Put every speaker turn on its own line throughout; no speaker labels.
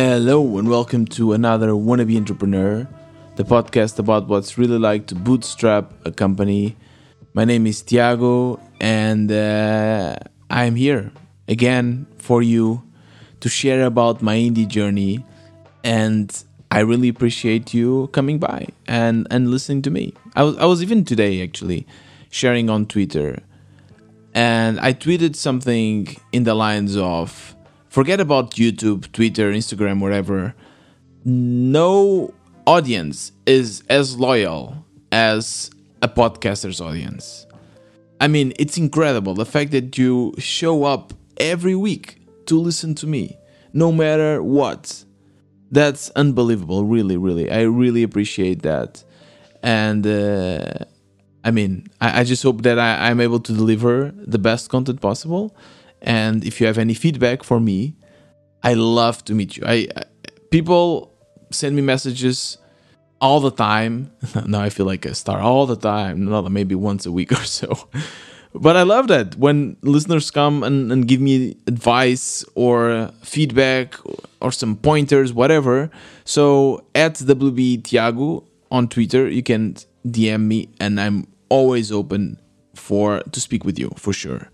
Hello, and welcome to another Wannabe Entrepreneur, the podcast about what's really like to bootstrap a company. My name is Tiago, and uh, I'm here again for you to share about my indie journey. And I really appreciate you coming by and, and listening to me. I was, I was even today actually sharing on Twitter, and I tweeted something in the lines of forget about YouTube, Twitter, Instagram, whatever. No audience is as loyal as a podcaster's audience. I mean, it's incredible the fact that you show up every week to listen to me, no matter what. That's unbelievable, really, really. I really appreciate that. And uh, I mean, I, I, just hope that I, I'm able to deliver the best content possible and if you have any feedback for me, I love to meet you. I, I people send me messages all the time. now I feel like a star all the time, not maybe once a week or so. but I love that when listeners come and, and give me advice or feedback or some pointers, whatever. So at WB Tiago on Twitter, you can DM me and I'm always open for to speak with you for sure.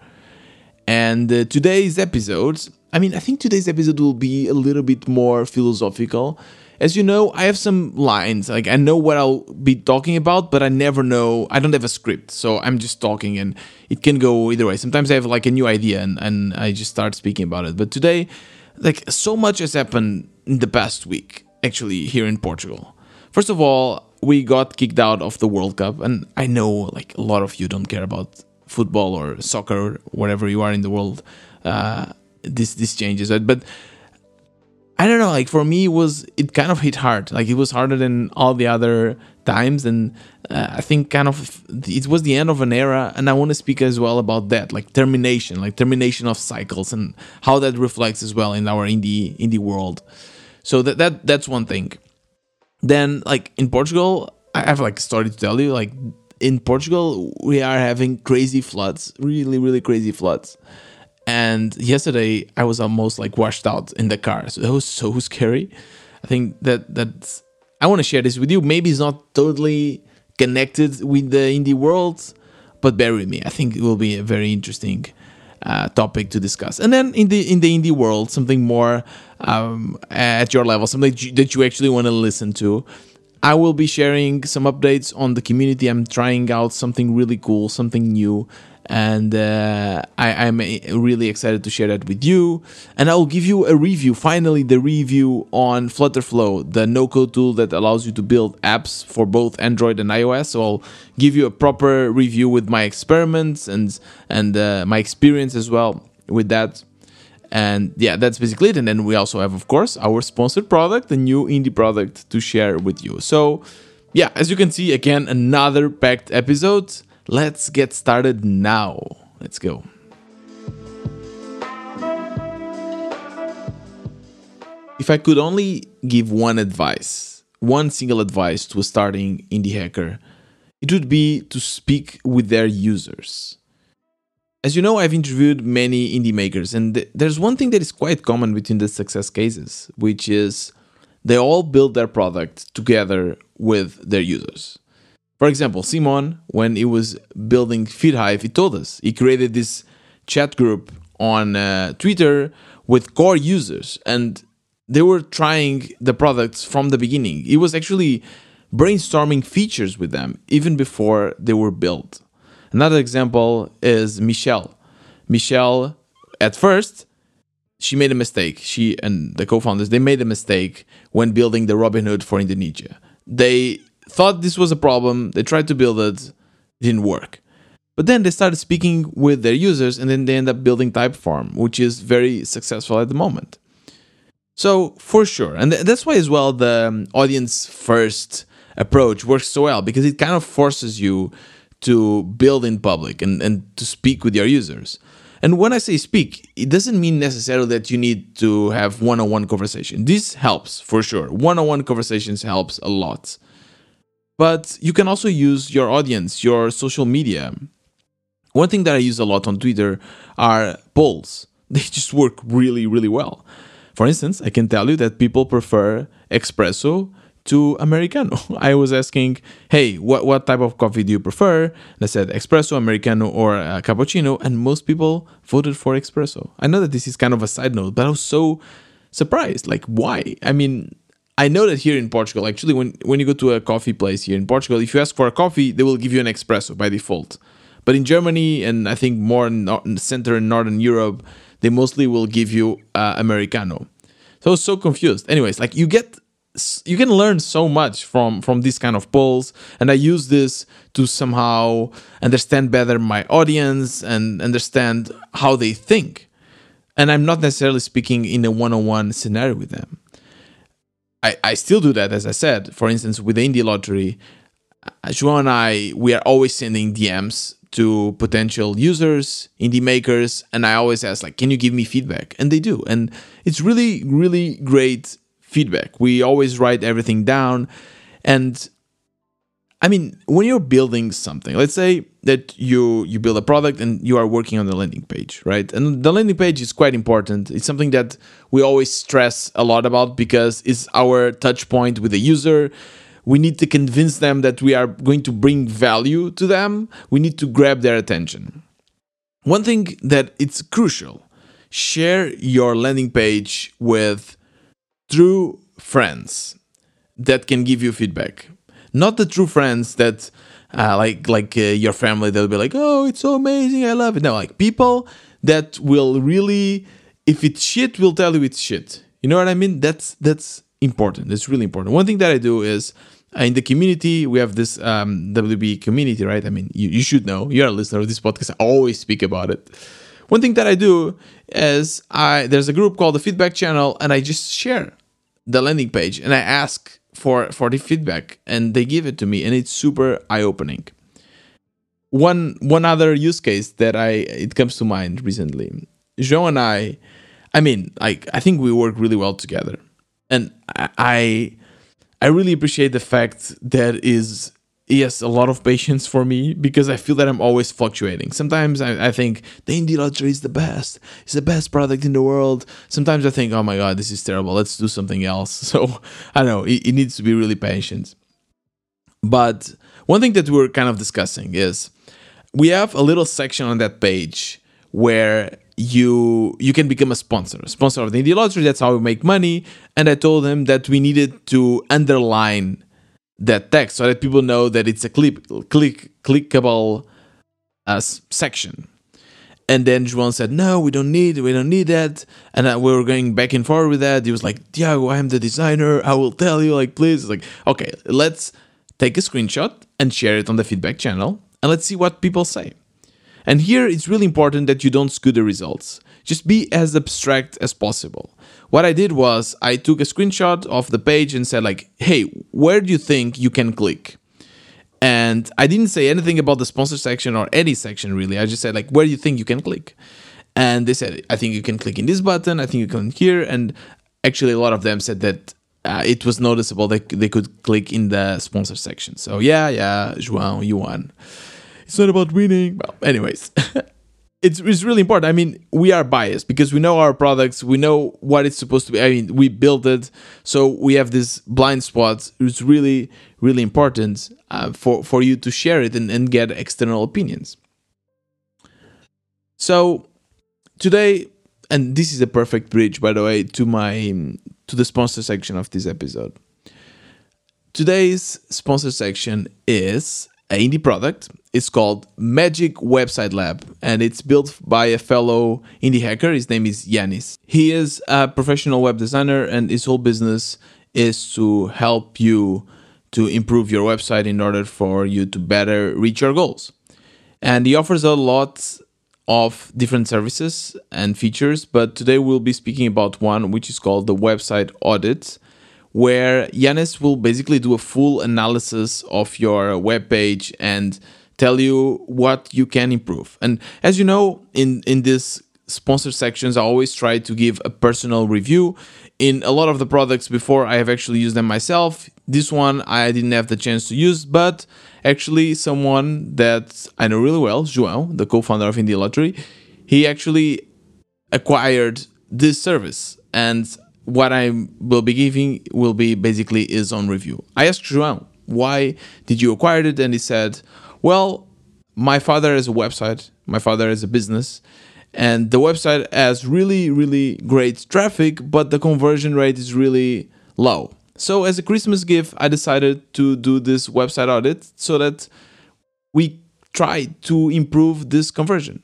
And uh, today's episode, I mean, I think today's episode will be a little bit more philosophical. As you know, I have some lines, like I know what I'll be talking about, but I never know, I don't have a script. So I'm just talking and it can go either way. Sometimes I have like a new idea and, and I just start speaking about it. But today, like so much has happened in the past week, actually, here in Portugal. First of all, we got kicked out of the World Cup, and I know like a lot of you don't care about football or soccer, wherever you are in the world, uh, this this changes. But I don't know. Like for me, it was it kind of hit hard. Like it was harder than all the other times, and uh, I think kind of it was the end of an era. And I want to speak as well about that, like termination, like termination of cycles, and how that reflects as well in our indie indie world. So that that that's one thing. Then, like in Portugal, I have like a story to tell you. Like in Portugal, we are having crazy floods, really, really crazy floods. And yesterday, I was almost like washed out in the car. So that was so scary. I think that that's. I want to share this with you. Maybe it's not totally connected with the indie world, but bear with me. I think it will be a very interesting uh, topic to discuss. And then in the in the indie world, something more um, at your level, something that you, that you actually want to listen to. I will be sharing some updates on the community. I'm trying out something really cool, something new, and uh, I, am really excited to share that with you. And I will give you a review, finally, the review on Flutterflow, the no code tool that allows you to build apps for both Android and iOS. So I'll give you a proper review with my experiments and and uh, my experience as well with that. And yeah, that's basically it. And then we also have, of course, our sponsored product, the new indie product to share with you. So yeah, as you can see, again, another packed episode. Let's get started now. Let's go. If I could only give one advice, one single advice to a starting indie hacker, it would be to speak with their users. As you know, I've interviewed many indie makers, and th- there's one thing that is quite common between the success cases, which is they all build their product together with their users. For example, Simon, when he was building FeedHive, he told us he created this chat group on uh, Twitter with core users, and they were trying the products from the beginning. He was actually brainstorming features with them even before they were built. Another example is Michelle. Michelle, at first, she made a mistake. She and the co-founders they made a mistake when building the Robinhood for Indonesia. They thought this was a problem. They tried to build it, didn't work. But then they started speaking with their users, and then they end up building Typeform, which is very successful at the moment. So for sure, and th- that's why as well the um, audience first approach works so well because it kind of forces you to build in public and, and to speak with your users. And when I say speak, it doesn't mean necessarily that you need to have one-on-one conversation. This helps for sure. One-on-one conversations helps a lot. But you can also use your audience, your social media. One thing that I use a lot on Twitter are polls. They just work really, really well. For instance, I can tell you that people prefer espresso to Americano. I was asking, hey, what, what type of coffee do you prefer? I said espresso, Americano, or uh, cappuccino. And most people voted for espresso. I know that this is kind of a side note, but I was so surprised. Like, why? I mean, I know that here in Portugal, actually, when, when you go to a coffee place here in Portugal, if you ask for a coffee, they will give you an espresso by default. But in Germany, and I think more in, in Center and Northern Europe, they mostly will give you uh, Americano. So I was so confused. Anyways, like you get you can learn so much from from these kind of polls and i use this to somehow understand better my audience and understand how they think and i'm not necessarily speaking in a one-on-one scenario with them i i still do that as i said for instance with the indie lottery uh, João and I, we are always sending DMs to potential users, indie makers, and I always ask, like, can you give me feedback? And they do. And it's really, really great feedback. We always write everything down. And I mean, when you're building something, let's say that you you build a product and you are working on the landing page, right? And the landing page is quite important. It's something that we always stress a lot about because it's our touch point with the user. We need to convince them that we are going to bring value to them. We need to grab their attention. One thing that it's crucial, share your landing page with true friends that can give you feedback. Not the true friends that uh, like like uh, your family they'll be like oh it's so amazing i love it. No like people that will really if it's shit will tell you it's shit. You know what i mean? That's that's important. It's really important. One thing that i do is uh, in the community we have this um, wb community right? I mean you, you should know. You're a listener of this podcast. I always speak about it one thing that I do is I there's a group called the feedback channel and I just share the landing page and I ask for for the feedback and they give it to me and it's super eye-opening. One one other use case that I it comes to mind recently. João and I I mean like I think we work really well together. And I I really appreciate the fact that is yes, a lot of patience for me because I feel that I'm always fluctuating. Sometimes I, I think the indie lottery is the best, it's the best product in the world. Sometimes I think, oh my god, this is terrible. Let's do something else. So I don't know. It, it needs to be really patient. But one thing that we're kind of discussing is we have a little section on that page where you you can become a sponsor, a sponsor of the indie lottery. That's how we make money. And I told them that we needed to underline that text so that people know that it's a click click clickable uh, section. And then João said, "No, we don't need we don't need that." And uh, we were going back and forth with that. He was like, "Tiago, I am the designer. I will tell you. Like, please." like, okay, let's take a screenshot and share it on the feedback channel, and let's see what people say. And here, it's really important that you don't skew the results. Just be as abstract as possible what I did was I took a screenshot of the page and said like, "Hey, where do you think you can click?" And I didn't say anything about the sponsor section or any section really. I just said like, "Where do you think you can click?" And they said, "I think you can click in this button. I think you can here." And actually, a lot of them said that uh, it was noticeable that they could click in the sponsor section. So yeah, yeah, João, you won. It's not about winning. Well, anyways. it's, it's really important. I mean, we are biased because we know our products, we know what it's supposed to be. I mean, we built it, so we have this blind spot. It's really, really important uh, for for you to share it and, and get external opinions. So today, and this is a perfect bridge, by the way, to my to the sponsor section of this episode. Today's sponsor section is indie product. It's called Magic Website Lab, and it's built by a fellow indie hacker. His name is Yanis. He is a professional web designer, and his whole business is to help you to improve your website in order for you to better reach your goals. And he offers a lot of different services and features, but today we'll be speaking about one which is called the website audit where Yanis will basically do a full analysis of your web page and tell you what you can improve. And as you know, in in this sponsor sections, I always try to give a personal review. In a lot of the products before, I have actually used them myself. This one I didn't have the chance to use, but actually, someone that I know really well, João, the co-founder of Indie Lottery, he actually acquired this service and what I will be giving will be basically his own review. I asked João, why did you acquire it? And he said, well, my father has a website, my father has a business, and the website has really, really great traffic, but the conversion rate is really low. So, as a Christmas gift, I decided to do this website audit so that we try to improve this conversion.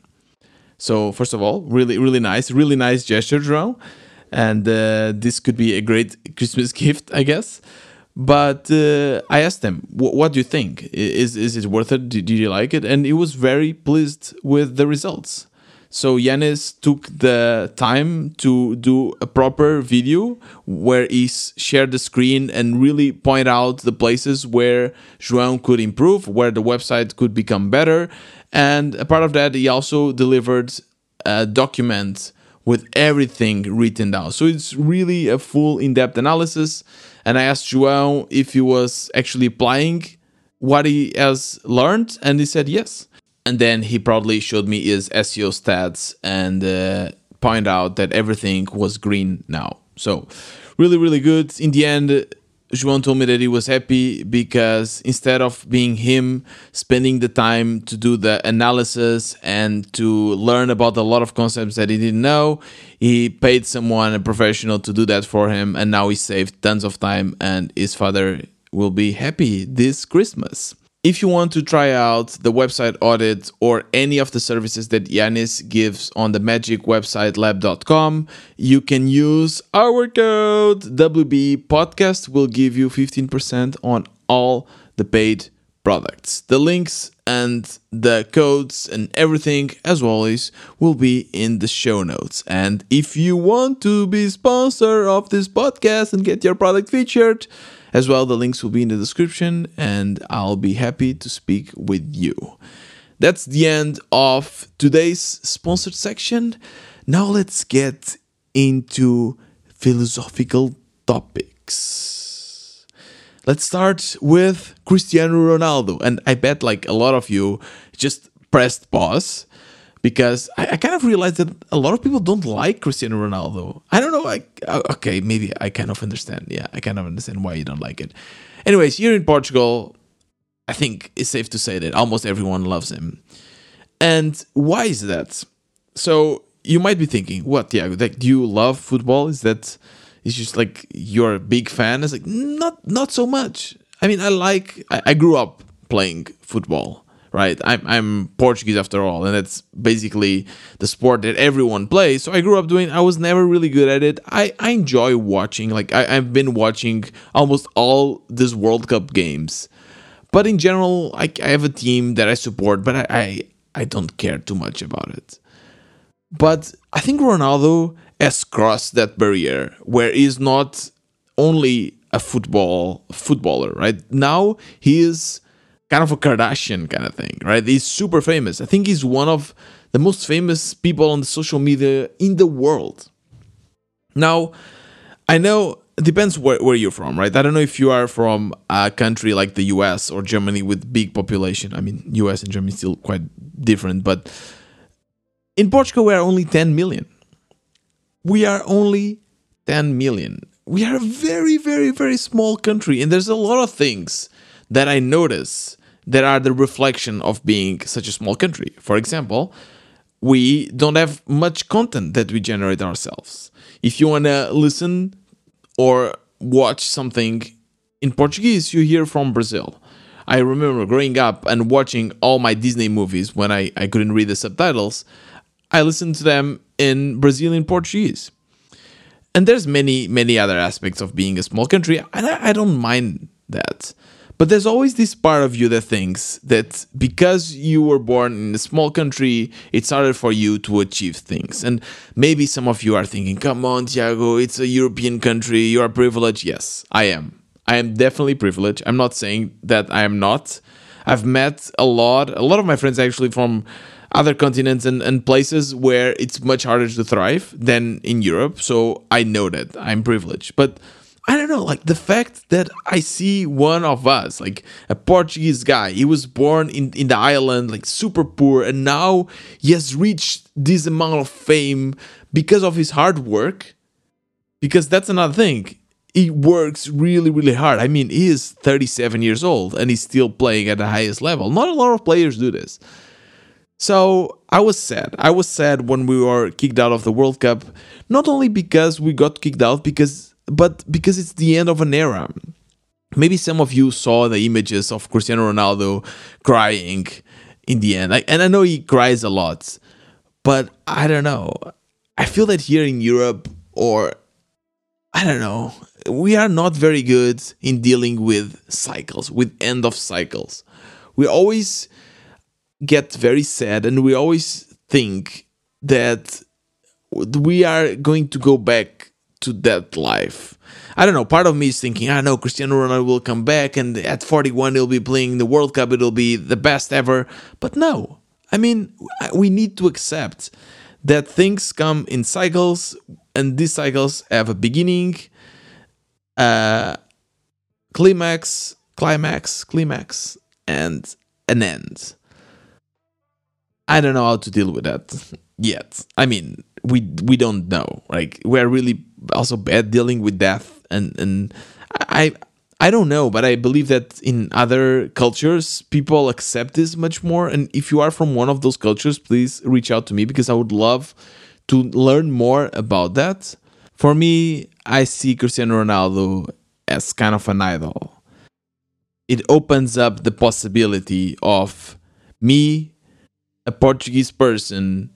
So, first of all, really, really nice, really nice gesture, João. And uh, this could be a great Christmas gift, I guess. But uh, I asked them, "What do you think? Is is it worth it? Did you like it?" And he was very pleased with the results. So Yanis took the time to do a proper video where he shared the screen and really point out the places where João could improve, where the website could become better. And a part of that, he also delivered a document with everything written down. So it's really a full in-depth analysis. And I asked João if he was actually applying what he has learned, and he said yes and then he proudly showed me his SEO stats and uh, point out that everything was green now. So really, really good. In the end, João told me that he was happy because instead of being him spending the time to do the analysis and to learn about a lot of concepts that he didn't know, he paid someone, a professional, to do that for him, and now he saved tons of time, and his father will be happy this Christmas. If you want to try out the website audit or any of the services that Yanis gives on the magicwebsitelab.com, you can use our code WB Podcast will give you 15% on all the paid products. The links and the codes and everything, as always, will be in the show notes. And if you want to be sponsor of this podcast and get your product featured, as well, the links will be in the description, and I'll be happy to speak with you. That's the end of today's sponsored section. Now let's get into philosophical topics. Let's start with Cristiano Ronaldo. And I bet like a lot of you just pressed pause because I, I, kind of realized that a lot of people don't like Cristiano Ronaldo. I don't know. Like, uh, okay, maybe I kind of understand. Yeah, I kind of understand why you don't like it. Anyways, here in Portugal, I think it's safe to say that almost everyone loves him. And why is that? So you might be thinking, what, Tiago? Like, do you love football? Is that? It's just like you're a big fan? It's like not not so much. I mean, I like. I, I grew up playing football right? I'm, I'm Portuguese after all, and that's basically the sport that everyone plays. So I grew up doing. I was never really good at it. I, I enjoy watching. Like I, I've been watching almost all these World Cup games, but in general, I, I have a team that I support, but I, I I don't care too much about it. But I think Ronaldo has crossed that barrier where he's not only a football footballer, right? Now he is kind of a Kardashian kind of thing, right? He's super famous. I think he's one of the most famous people on the social media in the world. Now, I know it depends where, where you're from, right? I don't know if you are from a country like the US or Germany with big population. I mean, US and Germany still quite different, but in Portugal we are only 10 million. We are only 10 million. We are a very, very, very small country, and there's a lot of things that I notice that are the reflection of being such a small country. For example, we don't have much content that we generate ourselves. If you want to listen or watch something in Portuguese, you hear from Brazil. I remember growing up and watching all my Disney movies when I, I couldn't read the subtitles. I listened to them in Brazilian Portuguese. And there's many, many other aspects of being a small country, and I, I don't mind that. But there's always this part of you that thinks that because you were born in a small country, it's harder for you to achieve things. And maybe some of you are thinking, come on, Tiago, it's a European country, you are privileged. Yes, I am. I am definitely privileged. I'm not saying that I am not. I've met a lot, a lot of my friends actually from other continents and, and places where it's much harder to thrive than in Europe. So I know that I'm privileged. But I don't know, like the fact that I see one of us, like a Portuguese guy, he was born in, in the island, like super poor, and now he has reached this amount of fame because of his hard work. because that's another thing. He works really, really hard. I mean, he is 37 years old and he's still playing at the highest level. Not a lot of players do this. So I was sad. I was sad when we were kicked out of the World Cup, not only because we got kicked out, because but because it's the end of an era. Maybe some of you saw the images of Cristiano Ronaldo crying in the end. and I know he cries a lot, but I don't know. I feel that here in Europe, or I don't know, we are not very good in dealing with cycles, with end of cycles. We always get very sad and we always think that we are going to go back to that life. I don't know. Part of me is thinking, I know Cristiano Ronaldo will come back and at 41 he'll be playing the World Cup. It'll be the best ever. But no. I mean, we need to accept that things come in cycles and these cycles have a beginning, uh, climax, climax, climax, and an end. I don't know how to deal with that yet. I mean, we we don't know. Like we're really also bad dealing with death, and and I I don't know, but I believe that in other cultures people accept this much more. And if you are from one of those cultures, please reach out to me because I would love to learn more about that. For me, I see Cristiano Ronaldo as kind of an idol. It opens up the possibility of me a Portuguese person,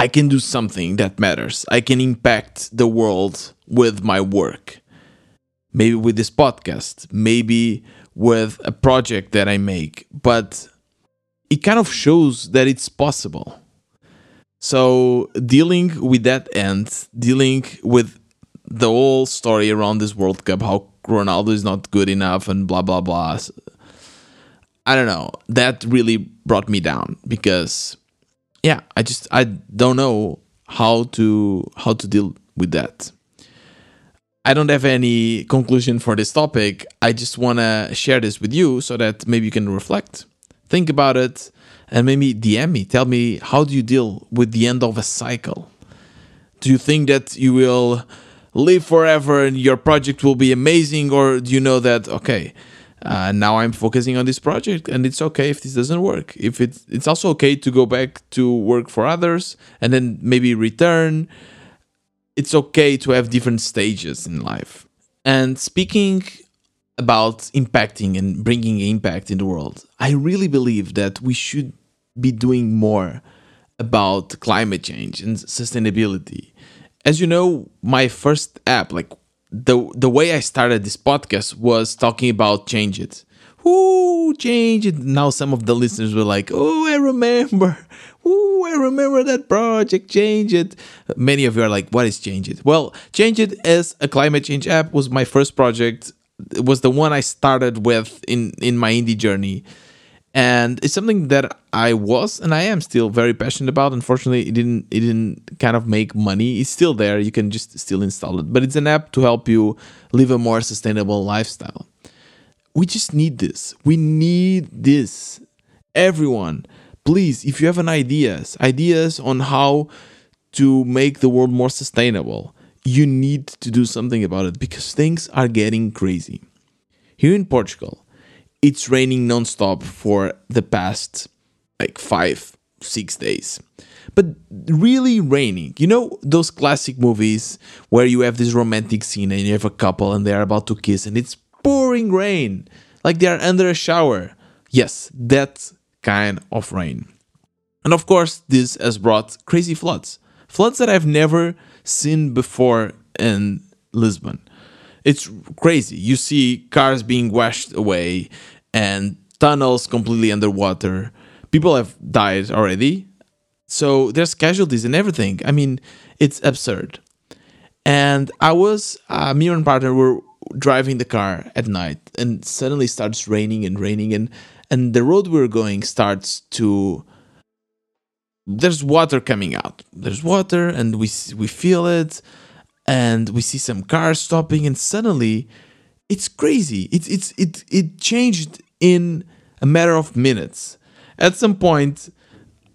I can do something that matters. I can impact the world with my work. Maybe with this podcast, maybe with a project that I make, but it kind of shows that it's possible. So, dealing with that end, dealing with the whole story around this World Cup, how Ronaldo is not good enough and blah, blah, blah. I don't know. That really brought me down because yeah, I just I don't know how to how to deal with that. I don't have any conclusion for this topic. I just want to share this with you so that maybe you can reflect, think about it, and maybe DM me. Tell me how do you deal with the end of a cycle? Do you think that you will live forever and your project will be amazing, or do you know that okay? Uh, now I'm focusing on this project, and it's okay if this doesn't work. If it's it's also okay to go back to work for others and then maybe return. It's okay to have different stages in life. And speaking about impacting and bringing impact in the world, I really believe that we should be doing more about climate change and sustainability. As you know, my first app, like the the way I started this podcast was talking about change it. Who change it? Now some of the listeners were like, "Oh, I remember. Oh, I remember that project. Change it." Many of you are like, "What is Change It?" Well, Change It as a climate change app was my first project. It was the one I started with in in my indie journey and it's something that I was and I am still very passionate about. Unfortunately, it didn't it didn't kind of make money. It's still there. You can just still install it, but it's an app to help you live a more sustainable lifestyle. We just need this. We need this. Everyone, please, if you have an ideas, ideas on how to make the world more sustainable, you need to do something about it because things are getting crazy. Here in Portugal, it's raining nonstop for the past like five, six days. But really raining. You know those classic movies where you have this romantic scene and you have a couple and they're about to kiss and it's pouring rain, like they are under a shower. Yes, that kind of rain. And of course, this has brought crazy floods. Floods that I've never seen before in Lisbon. It's crazy. You see cars being washed away and tunnels completely underwater. People have died already. So there's casualties and everything. I mean, it's absurd. And I was, uh, me and partner were driving the car at night and suddenly starts raining and raining and and the road we we're going starts to there's water coming out there's water and we we feel it and we see some cars stopping and suddenly it's crazy it's it's it it changed in a matter of minutes at some point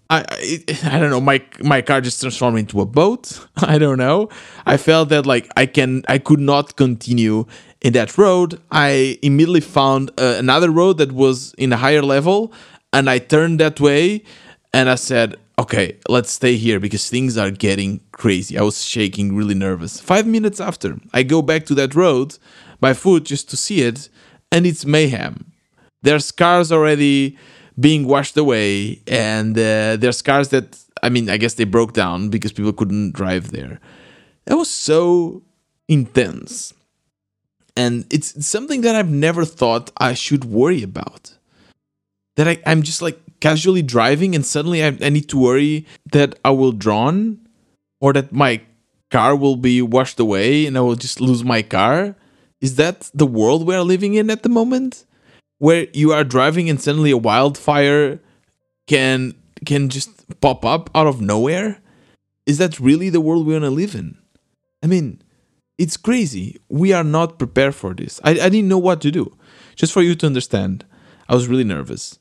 I, I I don't know my my car just transformed into a boat. I don't know. I felt that like I can I could not continue in that road. I immediately found uh, another road that was in a higher level, and I turned that way, and I said, "Okay, let's stay here because things are getting crazy." I was shaking, really nervous. Five minutes after, I go back to that road by foot just to see it, and it's mayhem. There's cars already being washed away, and uh, there's cars that I mean, I guess they broke down because people couldn't drive there. That was so intense, and it's something that I've never thought I should worry about. That I, I'm just like casually driving, and suddenly I, I need to worry that I will drown, or that my car will be washed away, and I will just lose my car. Is that the world we're living in at the moment? where you are driving and suddenly a wildfire can can just pop up out of nowhere? Is that really the world we're gonna live in? I mean, it's crazy. We are not prepared for this. I, I didn't know what to do. Just for you to understand, I was really nervous.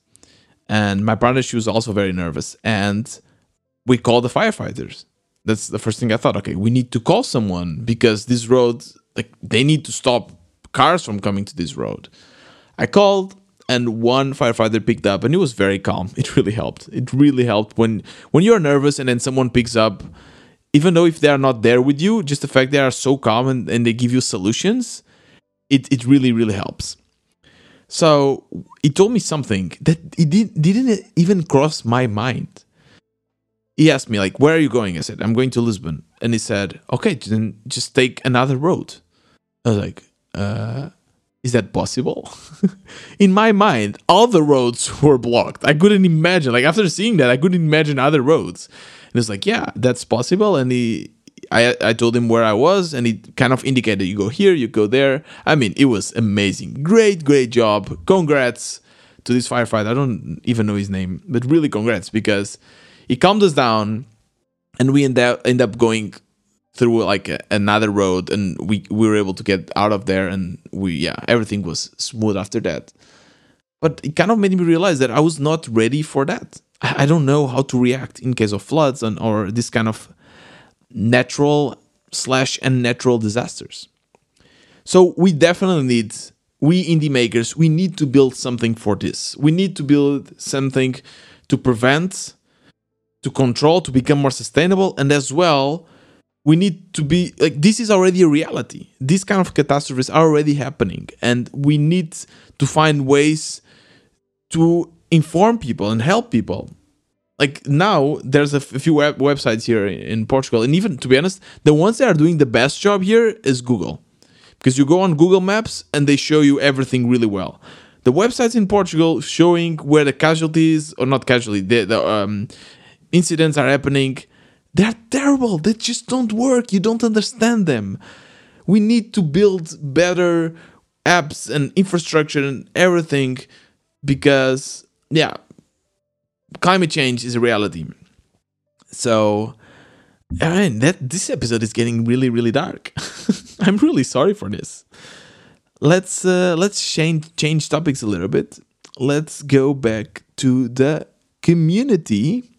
And my partner, she was also very nervous. And we called the firefighters. That's the first thing I thought. Okay, we need to call someone because this road, like, they need to stop cars from coming to this road. I called and one firefighter picked up and it was very calm. It really helped. It really helped when when you're nervous and then someone picks up even though if they are not there with you, just the fact they are so calm and, and they give you solutions, it, it really, really helps. So he told me something that it did, didn't even cross my mind. He asked me, like, where are you going? I said, I'm going to Lisbon. And he said, okay, then just take another road. I was like, uh, is that possible? in my mind, all the roads were blocked. I couldn't imagine. Like after seeing that, I couldn't imagine other roads. And it's like, yeah, that's possible. And he, I, I told him where I was, and he kind of indicated, you go here, you go there. I mean, it was amazing. Great, great job. Congrats to this firefighter. I don't even know his name, but really congrats because he calmed us down, and we end up end up going through like a, another road and we, we were able to get out of there and we yeah everything was smooth after that. But it kind of made me realize that i was not ready for that. I, I don't know how to react in case of floods and or this kind of natural slash unnatural disasters. So we definitely need we indie makers we need to build something for this. We need to build something to prevent to control to become more sustainable and as well we need to be like this is already a reality. These kind of catastrophes are already happening and we need to find ways to inform people and help people. Like now there's a few web- websites here in portugal and even to be honest the ones that are doing the best job here is google. Because you go on google maps and they show you everything really well. The websites in portugal showing where the casualties or not casualties the, the um, incidents are happening they're terrible. They just don't work. You don't understand them. We need to build better apps and infrastructure and everything because, yeah, climate change is a reality. So, I mean, that this episode is getting really, really dark. I'm really sorry for this. Let's uh, let's change change topics a little bit. Let's go back to the community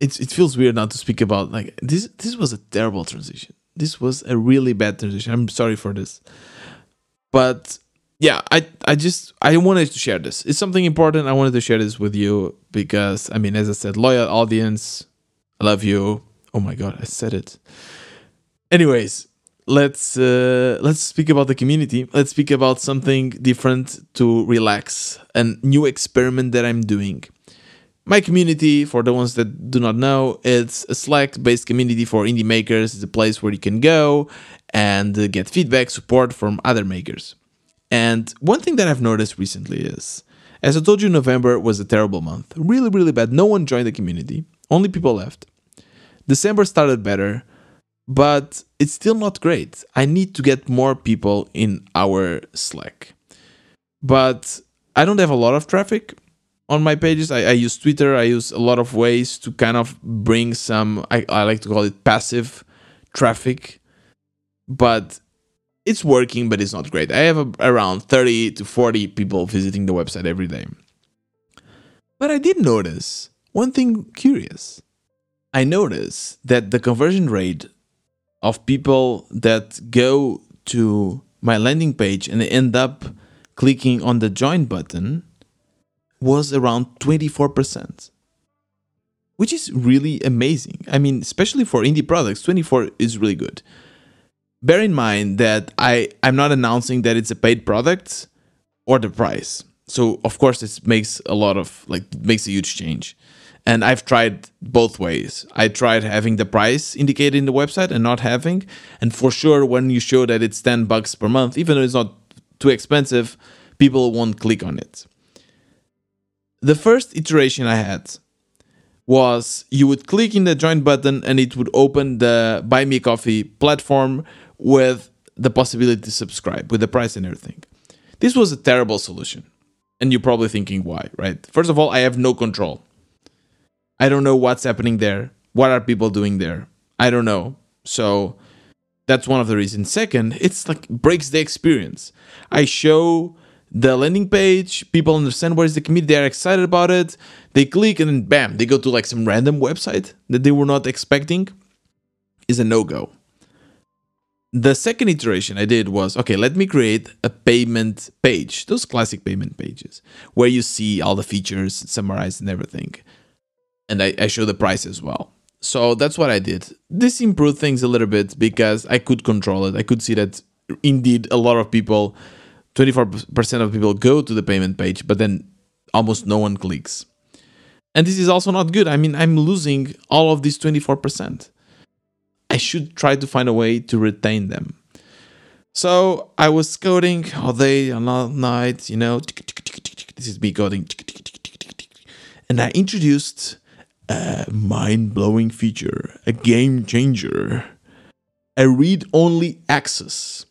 it's it feels weird now to speak about like this this was a terrible transition. This was a really bad transition. I'm sorry for this. But yeah i i just i wanted to share this. It's something important. I wanted to share this with you because i mean as i said loyal audience i love you. Oh my god i said it. Anyways let's uh, let's speak about the community. Let's speak about something different to relax a new experiment that i'm doing my community, for the ones that do not know, it's a Slack based community for indie makers. It's a place where you can go and get feedback, support from other makers. And one thing that I've noticed recently is, as I told you, November was a terrible month. Really, really bad. No one joined the community, only people left. December started better, but it's still not great. I need to get more people in our Slack. But I don't have a lot of traffic on my pages. I, I, use Twitter. I use a lot of ways to kind of bring some, I, I like to call it passive traffic, but it's working, but it's not great. I have a, around 30 to 40 people visiting the website every day. But I did notice one thing curious. I noticed that the conversion rate of people that go to my landing page and end up clicking on the join button was around 24%, which is really amazing. I mean, especially for indie products, 24 is really good. Bear in mind that I, I'm not announcing that it's a paid product or the price. So of course it makes a lot of like makes a huge change. And I've tried both ways. I tried having the price indicated in the website and not having. And for sure, when you show that it's 10 bucks per month, even though it's not too expensive, people won't click on it. The first iteration I had was you would click in the join button and it would open the buy me coffee platform with the possibility to subscribe with the price and everything. This was a terrible solution. And you're probably thinking why, right? First of all, I have no control. I don't know what's happening there. What are people doing there? I don't know. So that's one of the reasons. Second, it's like breaks the experience. I show the landing page, people understand what is the community, they're excited about it. They click and then bam, they go to like some random website that they were not expecting. Is a no-go. The second iteration I did was okay, let me create a payment page, those classic payment pages where you see all the features summarized and everything and I, I show the price as well. So that's what I did. This improved things a little bit because I could control it. I could see that indeed a lot of people, 24% of people go to the payment page, but then almost no one clicks. And this is also not good. I mean, I'm losing all of these 24%. I should try to find a way to retain them. So I was coding all day, and all night, you know. This is me coding. And I introduced a mind blowing feature, a game changer, a read only access.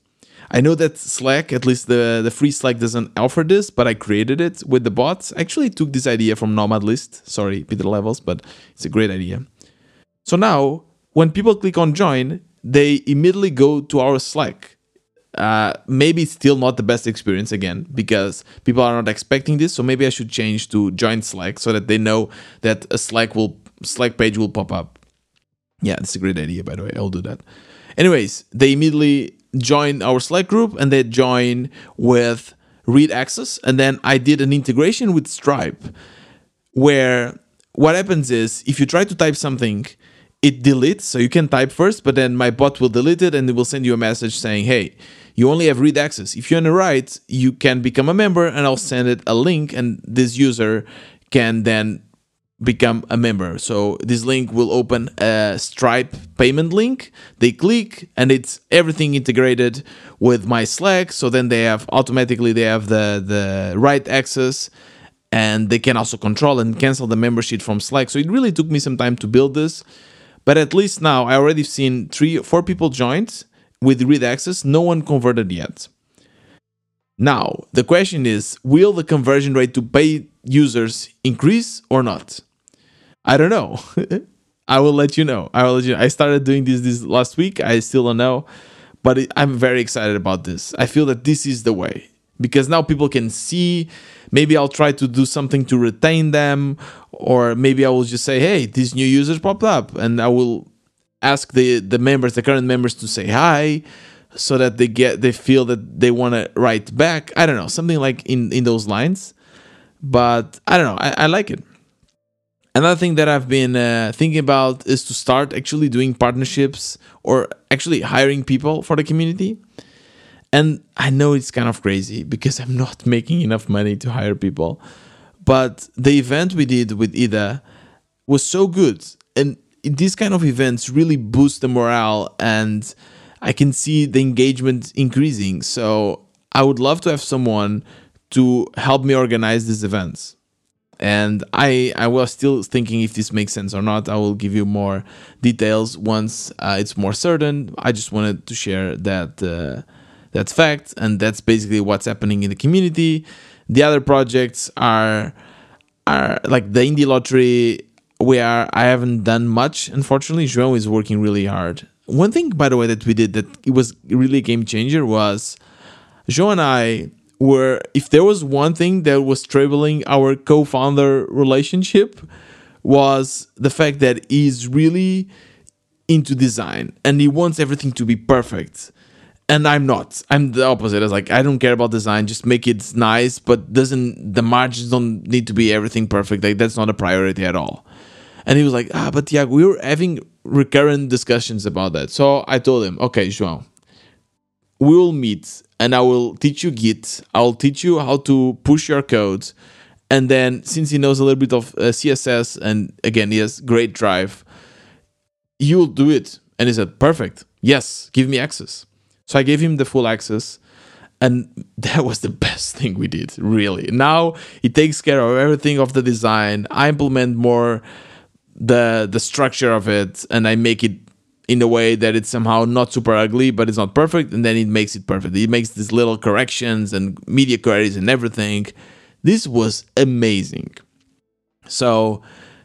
I know that Slack, at least the, the free Slack, doesn't offer this, but I created it with the bots. I actually took this idea from Nomad List. Sorry, Pieter Levels, but it's a great idea. So now, when people click on join, they immediately go to our Slack uh, maybe still not the best experience again because people are not expecting this. So maybe I should change to join Slack so that they know that a Slack will Slack page will pop up. Yeah, that's a great idea. By the way, I'll do that. Anyways, they immediately join our Slack group and they join with read access, and then I did an integration with Stripe, where what happens is if you try to type something it deletes. So you can type first but then my bot will delete it and it will send you a message saying hey you only have read access. If you're on the right you can become a member and i'll send it a link and this user can then become a member so this link will open a stripe payment link they click and it's everything integrated with my slack so then they have automatically they have the the right access and they can also control and cancel the membership from slack so it really took me some time to build this but at least now I already seen three, four people joined with read access. No one converted yet. Now the question is, will the conversion rate to paid users increase or not? I don't know. I will let you know. I will let you. Know. I started doing this this last week. I still don't know, but I'm very excited about this. I feel that this is the way because now people can see maybe i'll try to do something to retain them or maybe i will just say hey these new users popped up and i will ask the the members the current members to say hi so that they get they feel that they want to write back i don't know something like in in those lines but i don't know i, I like it another thing that i've been uh, thinking about is to start actually doing partnerships or actually hiring people for the community and I know it's kind of crazy because I'm not making enough money to hire people. But the event we did with Ida was so good. And these kind of events really boost the morale and I can see the engagement increasing. So I would love to have someone to help me organize these events. And I I was still thinking if this makes sense or not. I will give you more details once uh, it's more certain. I just wanted to share that uh, that's fact, and that's basically what's happening in the community. The other projects are are like the indie lottery where I haven't done much. Unfortunately, João is working really hard. One thing, by the way, that we did that it was really a game changer was João and I were if there was one thing that was troubling our co-founder relationship was the fact that he's really into design and he wants everything to be perfect and I'm not. I'm the opposite. I was like, I don't care about design. Just make it nice, but doesn't the margins don't need to be everything perfect. Like that's not a priority at all. And he was like, ah, but yeah, we were having recurrent discussions about that. So I told him, okay, João, we will meet and I will teach you Git. I'll teach you how to push your code. And then since he knows a little bit of uh, CSS and again, he has great drive, you'll do it. And he said, perfect. Yes, give me access. So I gave him the full access. And that was the best thing we did, really. Now he takes care of everything of the design. I implement more the the structure of it and I make it in a way that it's somehow not super ugly, but it's not perfect, and then it makes it perfect. It makes these little corrections and media queries and everything. This was amazing. So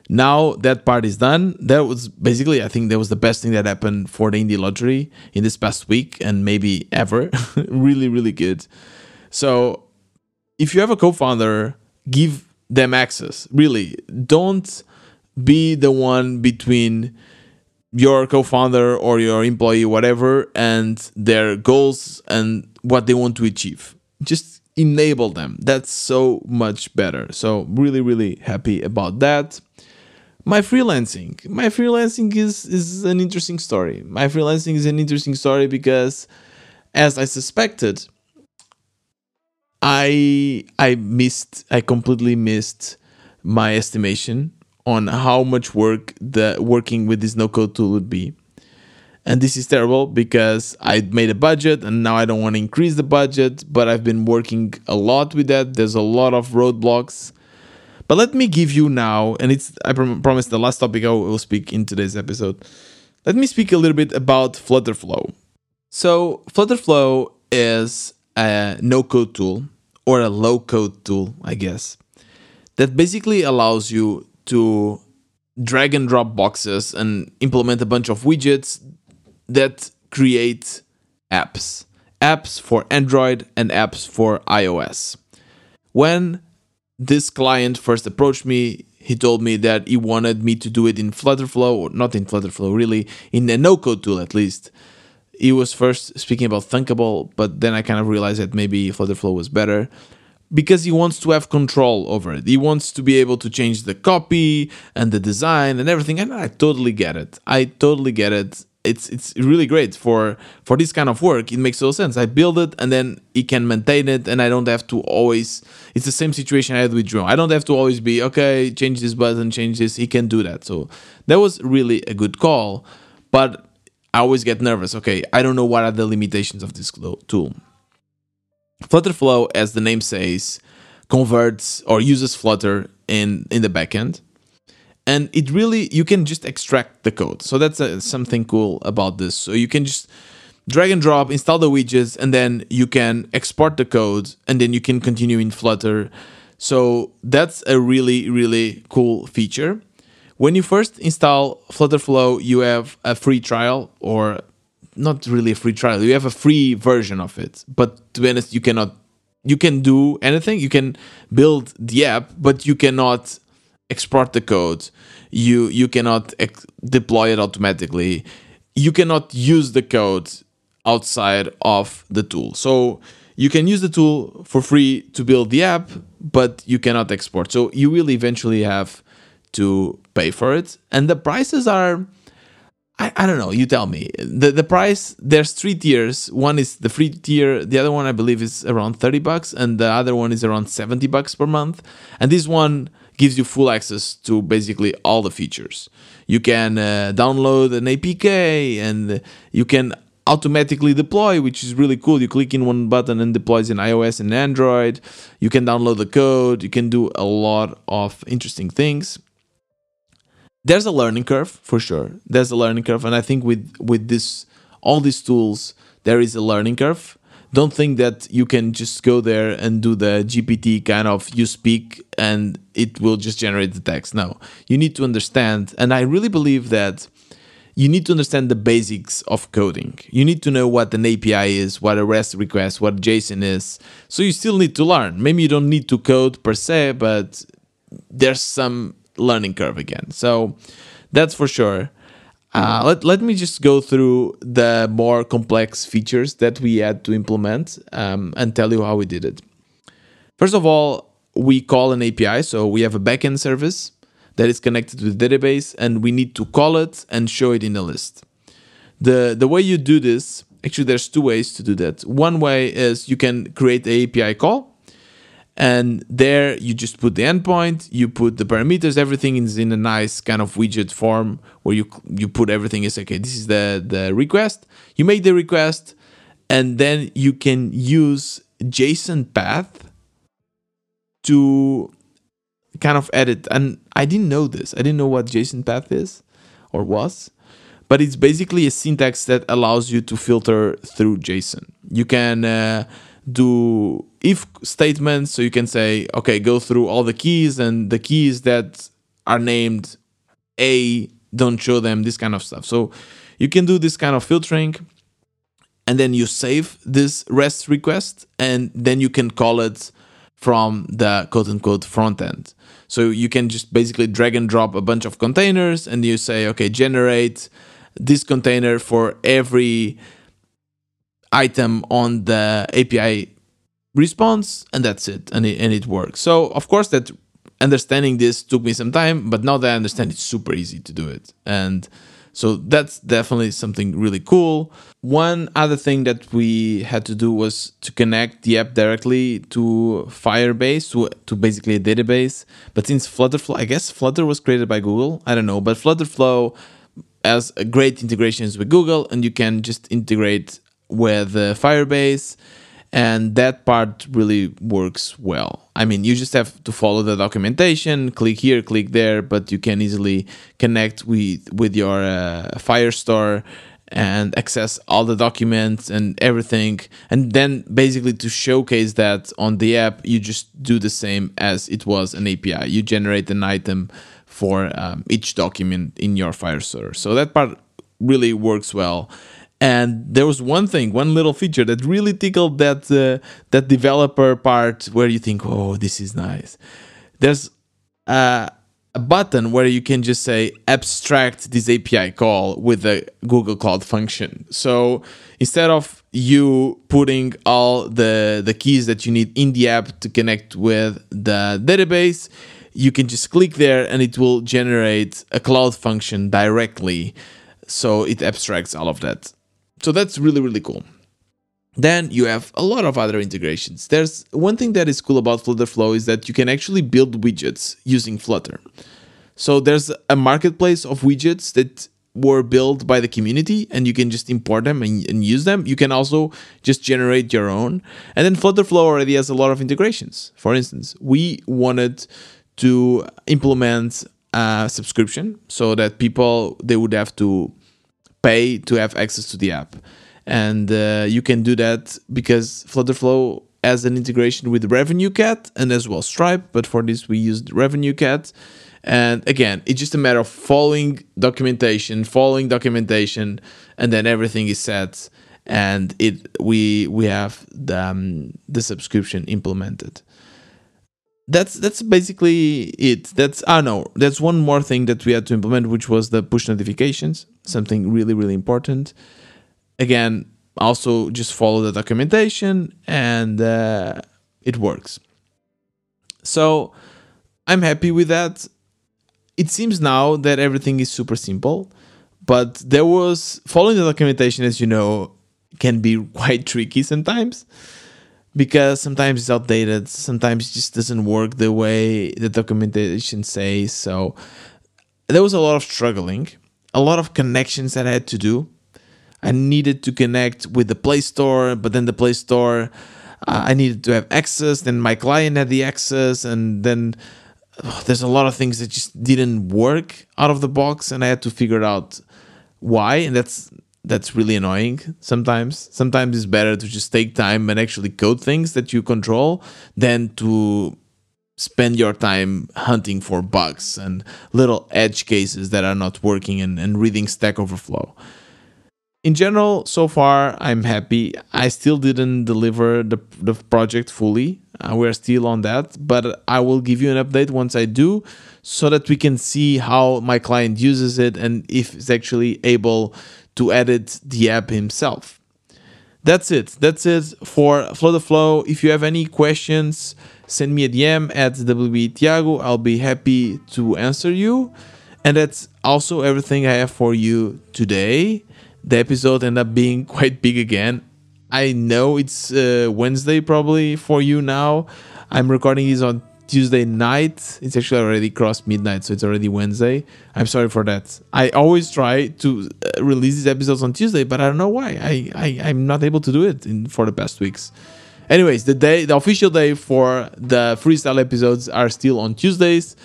now that part is done. That was basically, I think, that was the best thing that happened for the indie lottery in this past week and maybe ever. really, really good. So, if you have a co-founder, give them access. Really, don't be the one between your co-founder or your employee, whatever, and their goals and what they want to achieve. Just enable them. That's so much better. So really, really happy about that my freelancing my freelancing is is an interesting story my freelancing is an interesting story because as i suspected i i missed i completely missed my estimation on how much work the working with this no code tool would be and this is terrible because i made a budget and now i don't want to increase the budget but i've been working a lot with that there's a lot of roadblocks but let me give you now, and it's I promise the last topic I will speak in today's episode. Let me speak a little bit about Flutterflow. So Flutterflow is a no-code tool or a low-code tool, I guess, that basically allows you to drag and drop boxes and implement a bunch of widgets that create apps. Apps for Android and apps for iOS. When this client first approached me. He told me that he wanted me to do it in Flutterflow, or not in Flutterflow, really, in a no code tool at least. He was first speaking about Thunkable, but then I kind of realized that maybe Flutterflow was better because he wants to have control over it. He wants to be able to change the copy and the design and everything. And I totally get it. I totally get it. It's it's really great for for this kind of work. It makes total sense. I build it and then he can maintain it and i don't have to always it's the same situation i had with João i don't have to always be okay change this button change this. He can do that. So that was really a good call but i always get nervous. Okay i don't know what are the limitations of this tool flutterflow as the name says converts or uses flutter in in the backend. And it really you can just extract the code. So that's uh, something cool about this. So you can just drag and drop install the widgets and then you can export the code and then you can continue in flutter. So that's a really really cool feature. When you first install flutterflow you have a free trial or not really a free trial you have a free version of it but to be honest you cannot you can do anything you can build the app but you cannot export the code. You you cannot ex- deploy it automatically. You cannot use the code outside of the tool. So you can use the tool for free to build the app, but you cannot export. So you will eventually have to pay for it. And the prices are I, I don't know, you tell me. The the price there's three tiers. One is the free tier, the other one I believe is around 30 bucks and the other one is around 70 bucks per month. And this one gives you full access to basically all the features. You can uh, download an APK and you can automatically deploy, which is really cool. You click in one button and deploys in iOS and Android. You can download the code. You can do a lot of interesting things. There's a learning curve for sure. There's a learning curve, and I think with with this all these tools, there is a learning curve don't think that you can just go there and do the GPT kind of you speak and it will just generate the text. No, you need to understand. And I really believe that you need to understand the basics of coding. You need to know what an API is, what a REST request, what JSON is. So you still need to learn. Maybe you don't need to code per se, but there's some learning curve again. So that's for sure. Uh, let, let me just go through the more complex features that we had to implement um, and tell you how we did it. First of all, we call an API. So we have a backend service that is connected to the database and we need to call it and show it in the list. The, the way you do this, actually, there's two ways to do that. One way is you can create an API call and there you just put the endpoint you put the parameters everything is in a nice kind of widget form where you you put everything is okay this is the the request. You make the request and then you can use json path to kind of edit. And i didn't know this. I didn't know what json path is or was but it's basically a syntax that allows you to filter through json. You can uh, do if statements so you can say okay go through all the keys and the keys that are named a don't show them this kind of stuff. So you can do this kind of filtering and then you save this rest request and then you can call it from the quote unquote front end. So you can just basically drag and drop a bunch of containers and you say okay generate this container for every item on the API response, and that's it, and it, and it works. So of course that understanding this took me some time, but now that I understand, it's super easy to do it, and so that's definitely something really cool. One other thing that we had to do was to connect the app directly to Firebase, to, to basically a database. But since Flutterflow, I guess Flutter was created by Google, I don't know, but Flutterflow has great integrations with Google, and you can just integrate with uh, Firebase, and that part really works well. I mean, you just have to follow the documentation, click here, click there, but you can easily connect with with your uh, Firestore and access all the documents and everything. And then basically to showcase that on the app, you just do the same as it was an API. You generate an item for um, each document in your Firestore. So that part really works well. And there was one thing, one little feature that really tickled that uh, that developer part where you think, "Oh, this is nice." There's a button where you can just say abstract this API call with the Google Cloud function. So instead of you putting all the the keys that you need in the app to connect with the database, you can just click there and it will generate a cloud function directly. So it abstracts all of that. So that's really, really cool. Then you have a lot of other integrations. There's one thing that is cool about Flutterflow is that you can actually build widgets using Flutter. So there's a marketplace of widgets that were built by the community and you can just import them and, and, use them. You can also just generate your own. And then Flutterflow already has a lot of integrations. For instance, we wanted to implement a subscription so that people they would have to pay to have access to the app. And uh, you can do that because Flutterflow has an integration with RevenueCat and as well Stripe. But for this, we used RevenueCat. And again, it's just a matter of following documentation, following documentation, and then everything is set. And it we we have the um, the subscription implemented that's that's basically it. That's I know. That's one more thing that we had to implement, which was the push notifications. Something really really important. Again, also just follow the documentation, and uh, it works. So I'm happy with that. It seems now that everything is super simple, but there was following the documentation, as you know, can be quite tricky sometimes because sometimes it's outdated, sometimes it just doesn't work the way the documentation says. So there was a lot of struggling, a lot of connections that I had to do. I needed to connect with the Play Store, but then the Play Store, uh, I needed to have access. Then my client had the access, and then oh, there's a lot of things that just didn't work out of the box, and I had to figure out why. And that's that's really annoying sometimes. Sometimes it's better to just take time and actually code things that you control than to spend your time hunting for bugs and little edge cases that are not working and, and reading Stack Overflow. in general, so far I'm happy. I still didn't deliver the the project fully. Uh, we're still on that, but I will give you an update once I do, so that we can see how my client uses it and if it's actually able to edit the app himself. That's it. That's it for Flutterflow. If you have any questions, send me a DM at WB Tiago. I'll be happy to answer you. And that's also everything I have for you today the episode ended up being quite big again. I know it's uh, Wednesday probably for you now. I'm recording this on Tuesday night. It's actually already crossed midnight, so it's already Wednesday. I'm sorry for that. I always try to uh, release these episodes on Tuesday, but I don't know why. I, I I'm not able to do it in, for the past weeks. Anyways, the day, the official day for the freestyle episodes are still on Tuesdays,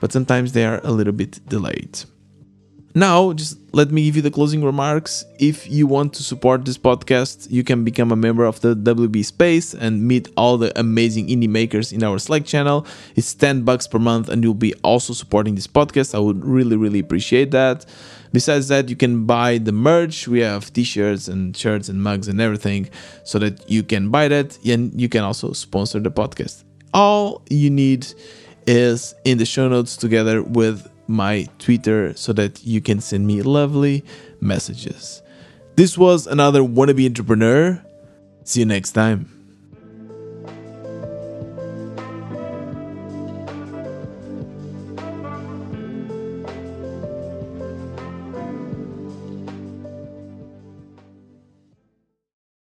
but sometimes they are a little bit delayed. Now, just let me give you the closing remarks. If you want to support this podcast, you can become a member of the WB Space and meet all the amazing indie makers in our Slack channel. It's 10 bucks per month and you'll be also supporting this podcast. I would really, really appreciate that. Besides that, you can buy the merch. We have t-shirts and shirts and mugs and everything so that you can buy that and you can also sponsor the podcast. All you need is in the show notes together with my Twitter so that you can send me lovely messages. This was another wannabe entrepreneur. See you next time.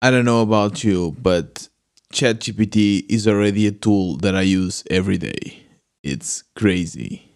I don't know about you, but ChatGPT is already a tool that I use every day. It's crazy.